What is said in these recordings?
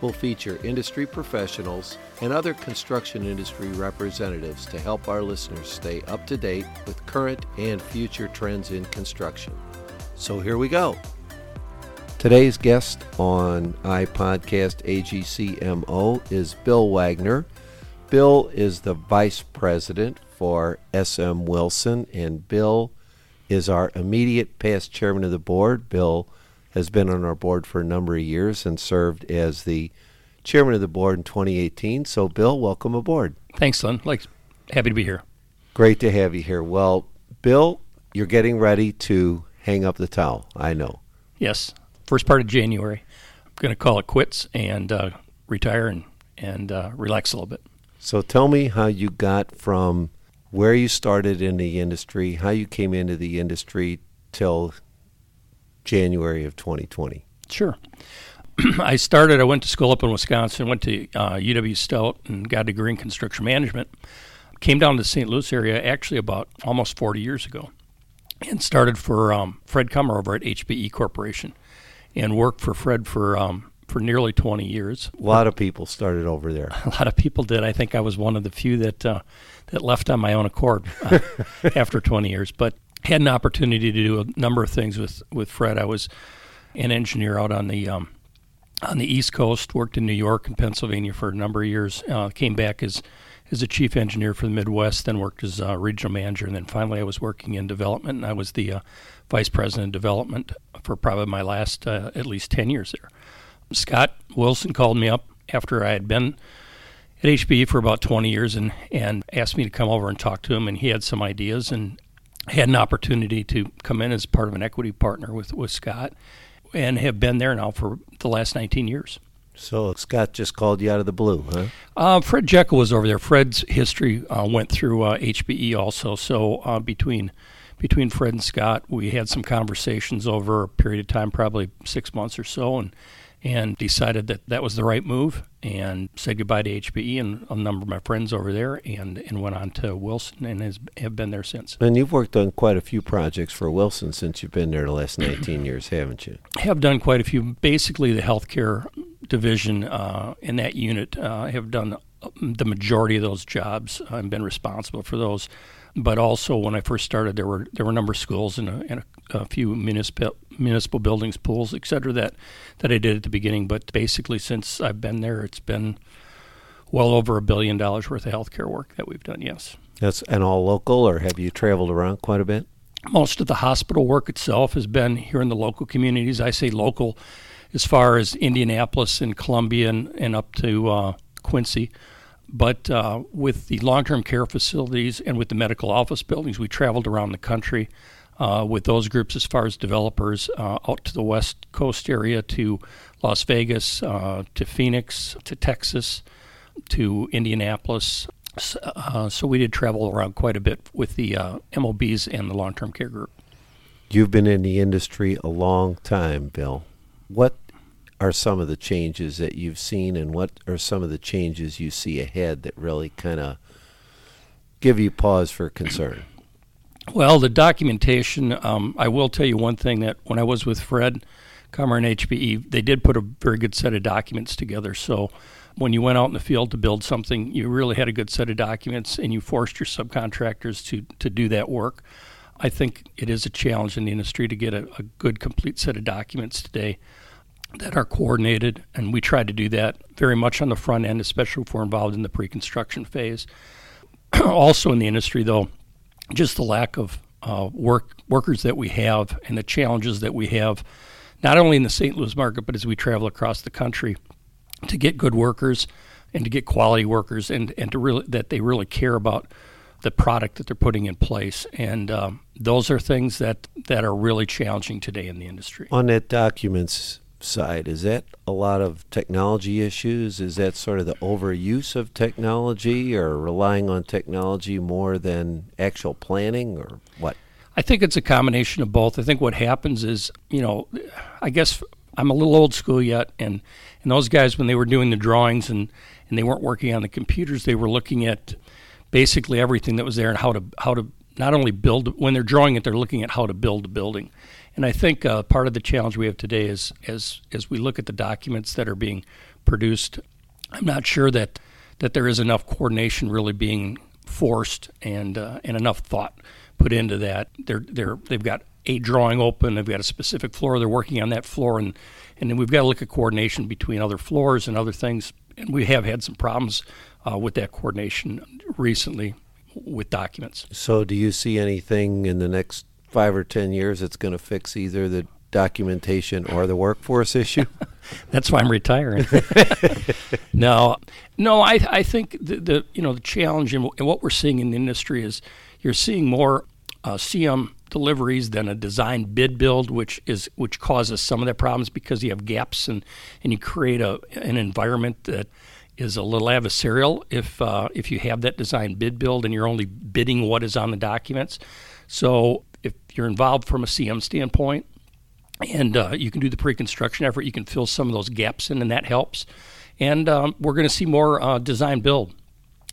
We'll feature industry professionals and other construction industry representatives to help our listeners stay up to date with current and future trends in construction. So here we go. Today's guest on iPodcast AGCMO is Bill Wagner. Bill is the vice president for SM Wilson, and Bill is our immediate past chairman of the board. Bill has been on our board for a number of years and served as the chairman of the board in 2018. So, Bill, welcome aboard. Thanks, Len. Like, happy to be here. Great to have you here. Well, Bill, you're getting ready to hang up the towel. I know. Yes, first part of January. I'm going to call it quits and uh, retire and and uh, relax a little bit. So, tell me how you got from where you started in the industry, how you came into the industry till January of 2020? Sure. I started, I went to school up in Wisconsin, went to uh, UW Stout and got a degree in construction management. Came down to the St. Louis area actually about almost 40 years ago and started for um, Fred Kummer over at HBE Corporation and worked for Fred for um, for nearly 20 years. A lot of people started over there. A lot of people did. I think I was one of the few that uh, that left on my own accord uh, after 20 years. But had an opportunity to do a number of things with, with Fred. I was an engineer out on the um, on the East Coast, worked in New York and Pennsylvania for a number of years. Uh, came back as as a chief engineer for the Midwest, then worked as a regional manager, and then finally I was working in development, and I was the uh, vice president of development for probably my last uh, at least ten years there. Scott Wilson called me up after I had been at HBE for about 20 years and, and asked me to come over and talk to him, and he had some ideas, and had an opportunity to come in as part of an equity partner with, with Scott and have been there now for the last 19 years. So Scott just called you out of the blue, huh? Uh, Fred Jekyll was over there. Fred's history uh, went through uh, HBE also. So uh, between between Fred and Scott, we had some conversations over a period of time, probably six months or so, and and decided that that was the right move and said goodbye to HBE and a number of my friends over there and, and went on to Wilson and has have been there since. And you've worked on quite a few projects for Wilson since you've been there the last 19 years, haven't you? Have done quite a few. Basically, the healthcare division uh, in that unit uh, have done the majority of those jobs and been responsible for those but also when I first started, there were there were a number of schools and a, and a, a few municipal municipal buildings, pools, et cetera, that that I did at the beginning. But basically, since I've been there, it's been well over a billion dollars worth of healthcare work that we've done. Yes. That's and all local, or have you traveled around quite a bit? Most of the hospital work itself has been here in the local communities. I say local, as far as Indianapolis and Columbia and, and up to uh, Quincy. But uh, with the long term care facilities and with the medical office buildings, we traveled around the country uh, with those groups as far as developers uh, out to the West Coast area, to Las Vegas, uh, to Phoenix, to Texas, to Indianapolis. Uh, so we did travel around quite a bit with the uh, MOBs and the long term care group. You've been in the industry a long time, Bill. What are some of the changes that you've seen, and what are some of the changes you see ahead that really kind of give you pause for concern? Well, the documentation, um, I will tell you one thing that when I was with Fred Kummer and HBE, they did put a very good set of documents together. So when you went out in the field to build something, you really had a good set of documents and you forced your subcontractors to, to do that work. I think it is a challenge in the industry to get a, a good, complete set of documents today that are coordinated, and we try to do that very much on the front end, especially if we're involved in the pre-construction phase. also in the industry, though, just the lack of uh, work workers that we have and the challenges that we have, not only in the St. Louis market, but as we travel across the country, to get good workers and to get quality workers, and and to really that they really care about the product that they're putting in place, and um, those are things that that are really challenging today in the industry. On that documents side, is that a lot of technology issues? Is that sort of the overuse of technology or relying on technology more than actual planning or what? I think it's a combination of both. I think what happens is, you know, I guess I'm a little old school yet, and and those guys when they were doing the drawings and and they weren't working on the computers, they were looking at basically everything that was there and how to how to not only build when they're drawing it, they're looking at how to build a building. And I think uh, part of the challenge we have today is as as we look at the documents that are being produced, I'm not sure that that there is enough coordination really being forced and uh, and enough thought put into that. They're they're they've got a drawing open. They've got a specific floor. They're working on that floor, and and then we've got to look at coordination between other floors and other things. And we have had some problems uh, with that coordination recently with documents. So, do you see anything in the next five or ten years that's going to fix either the documentation or the workforce issue? That's why I'm retiring. no, no, I I think the, the you know the challenge and what we're seeing in the industry is you're seeing more uh, CM deliveries than a design bid build, which is which causes some of the problems because you have gaps and and you create a an environment that is a little adversarial if uh, if you have that design bid build and you're only bidding what is on the documents. So if you're involved from a CM standpoint, and uh, you can do the pre-construction effort, you can fill some of those gaps in, and that helps. And um, we're going to see more uh, design build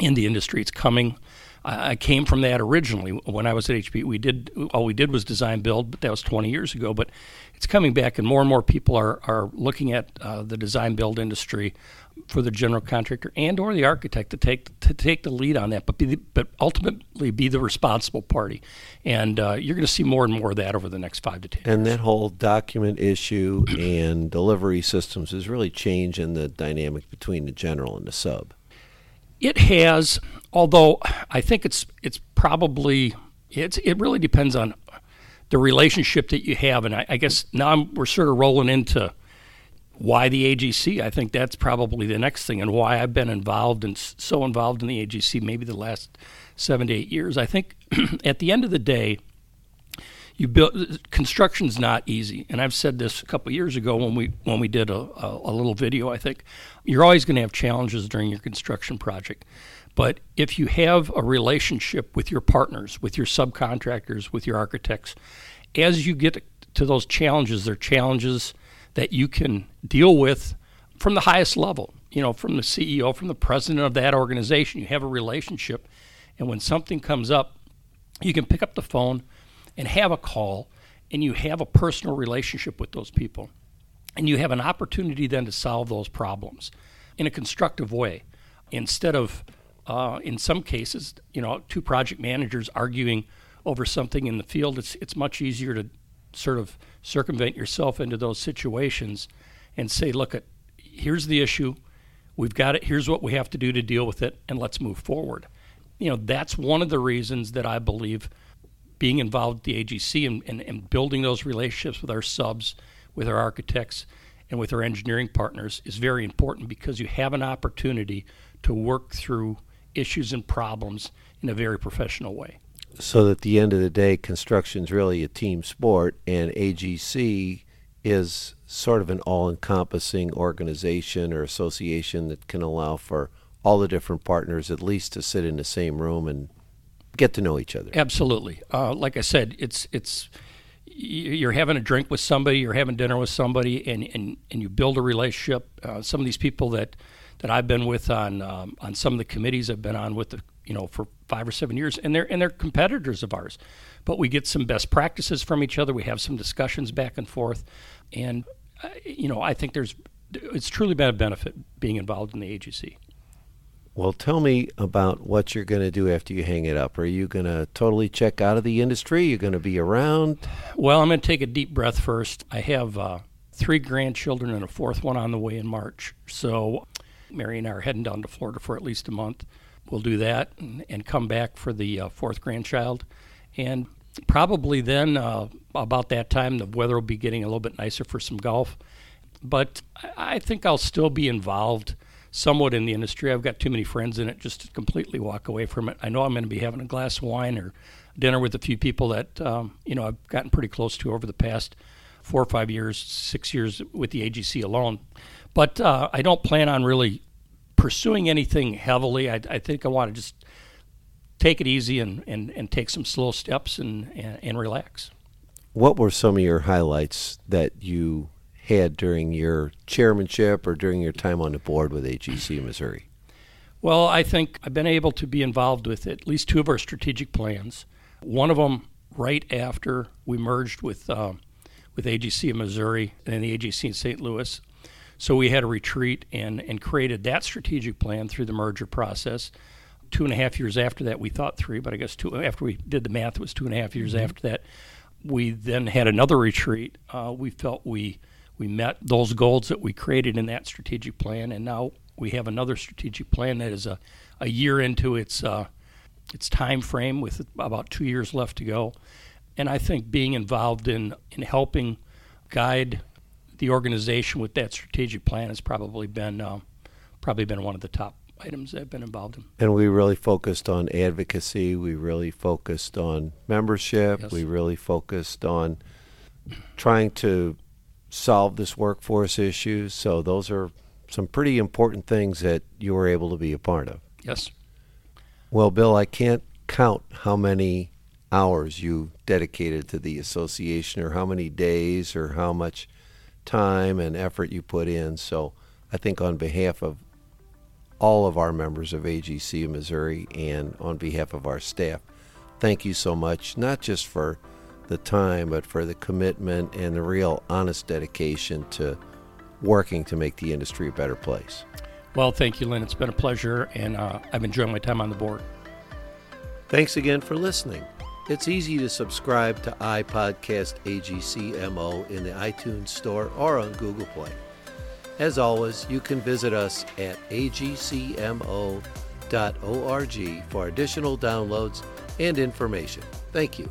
in the industry. It's coming. I came from that originally when I was at HBE. We did all we did was design build, but that was 20 years ago. But it's coming back, and more and more people are are looking at uh, the design build industry for the general contractor and or the architect to take to take the lead on that, but be the, but ultimately be the responsible party. And uh, you're going to see more and more of that over the next five to ten. And years. that whole document issue and delivery systems is really changing the dynamic between the general and the sub. It has, although I think it's it's probably it's it really depends on the relationship that you have, and I, I guess now I'm, we're sort of rolling into why the AGC. I think that's probably the next thing, and why I've been involved and so involved in the AGC maybe the last seven to eight years. I think at the end of the day, you build construction's not easy, and I've said this a couple years ago when we when we did a, a, a little video. I think you're always going to have challenges during your construction project, but if you have a relationship with your partners, with your subcontractors, with your architects, as you get to those challenges, they're challenges that you can deal with from the highest level. You know, from the CEO, from the president of that organization, you have a relationship, and when something comes up, you can pick up the phone and have a call and you have a personal relationship with those people. And you have an opportunity then to solve those problems in a constructive way instead of, uh, in some cases, you know, two project managers arguing over something in the field. It's, it's much easier to sort of circumvent yourself into those situations and say, look, at, here's the issue. We've got it. Here's what we have to do to deal with it, and let's move forward. You know, that's one of the reasons that I believe – being involved with the AGC and, and, and building those relationships with our subs, with our architects, and with our engineering partners is very important because you have an opportunity to work through issues and problems in a very professional way. So, at the end of the day, construction is really a team sport, and AGC is sort of an all encompassing organization or association that can allow for all the different partners at least to sit in the same room and get to know each other. Absolutely. Uh, like I said, it's it's you're having a drink with somebody, you're having dinner with somebody, and and, and you build a relationship. Uh, some of these people that that I've been with on um, on some of the committees I've been on with the you know for five or seven years, and they're and they're competitors of ours, but we get some best practices from each other. We have some discussions back and forth, and uh, you know I think there's it's truly been a benefit being involved in the AGC. Well, tell me about what you're going to do after you hang it up. Are you going to totally check out of the industry? You're going to be around? Well, I'm going to take a deep breath first. I have uh, three grandchildren and a fourth one on the way in March. So, Mary and I are heading down to Florida for at least a month. We'll do that and, and come back for the uh, fourth grandchild. And probably then, uh, about that time, the weather will be getting a little bit nicer for some golf. But I, I think I'll still be involved somewhat in the industry. I've got too many friends in it just to completely walk away from it. I know I'm going to be having a glass of wine or dinner with a few people that um, you know I've gotten pretty close to over the past four or five years, six years with the AGC alone. But uh, I don't plan on really pursuing anything heavily. I, I think I want to just take it easy and, and, and take some slow steps and, and, and relax. What were some of your highlights that you had during your chairmanship or during your time on the board with AGC Missouri? Well, I think I've been able to be involved with at least two of our strategic plans. One of them right after we merged with uh, with AGC of Missouri and the AGC in St. Louis. So we had a retreat and, and created that strategic plan through the merger process. Two and a half years after that, we thought three, but I guess two after we did the math, it was two and a half years mm-hmm. after that. We then had another retreat. Uh, we felt we we met those goals that we created in that strategic plan, and now we have another strategic plan that is a, a year into its uh, its time frame with about two years left to go. And I think being involved in in helping guide the organization with that strategic plan has probably been uh, probably been one of the top items that I've been involved in. And we really focused on advocacy. We really focused on membership. Yes. We really focused on trying to solve this workforce issue. So those are some pretty important things that you were able to be a part of. Yes. Well, Bill, I can't count how many hours you dedicated to the association or how many days or how much time and effort you put in. So I think on behalf of all of our members of AGC of Missouri and on behalf of our staff, thank you so much, not just for the time, but for the commitment and the real honest dedication to working to make the industry a better place. Well, thank you, Len. It's been a pleasure, and uh, I've enjoyed my time on the board. Thanks again for listening. It's easy to subscribe to iPodcast AGCMO in the iTunes Store or on Google Play. As always, you can visit us at agcmo.org for additional downloads and information. Thank you.